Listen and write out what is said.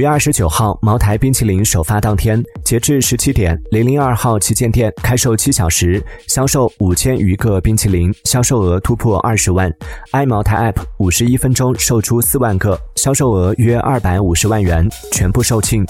五月二十九号茅台冰淇淋首发当天截至十七点零零二号旗舰店开售七小时销售五千余个冰淇淋销售额突破二十万。i 茅台 app 五十一分钟售出四万个销售额约二百五十万元全部售罄。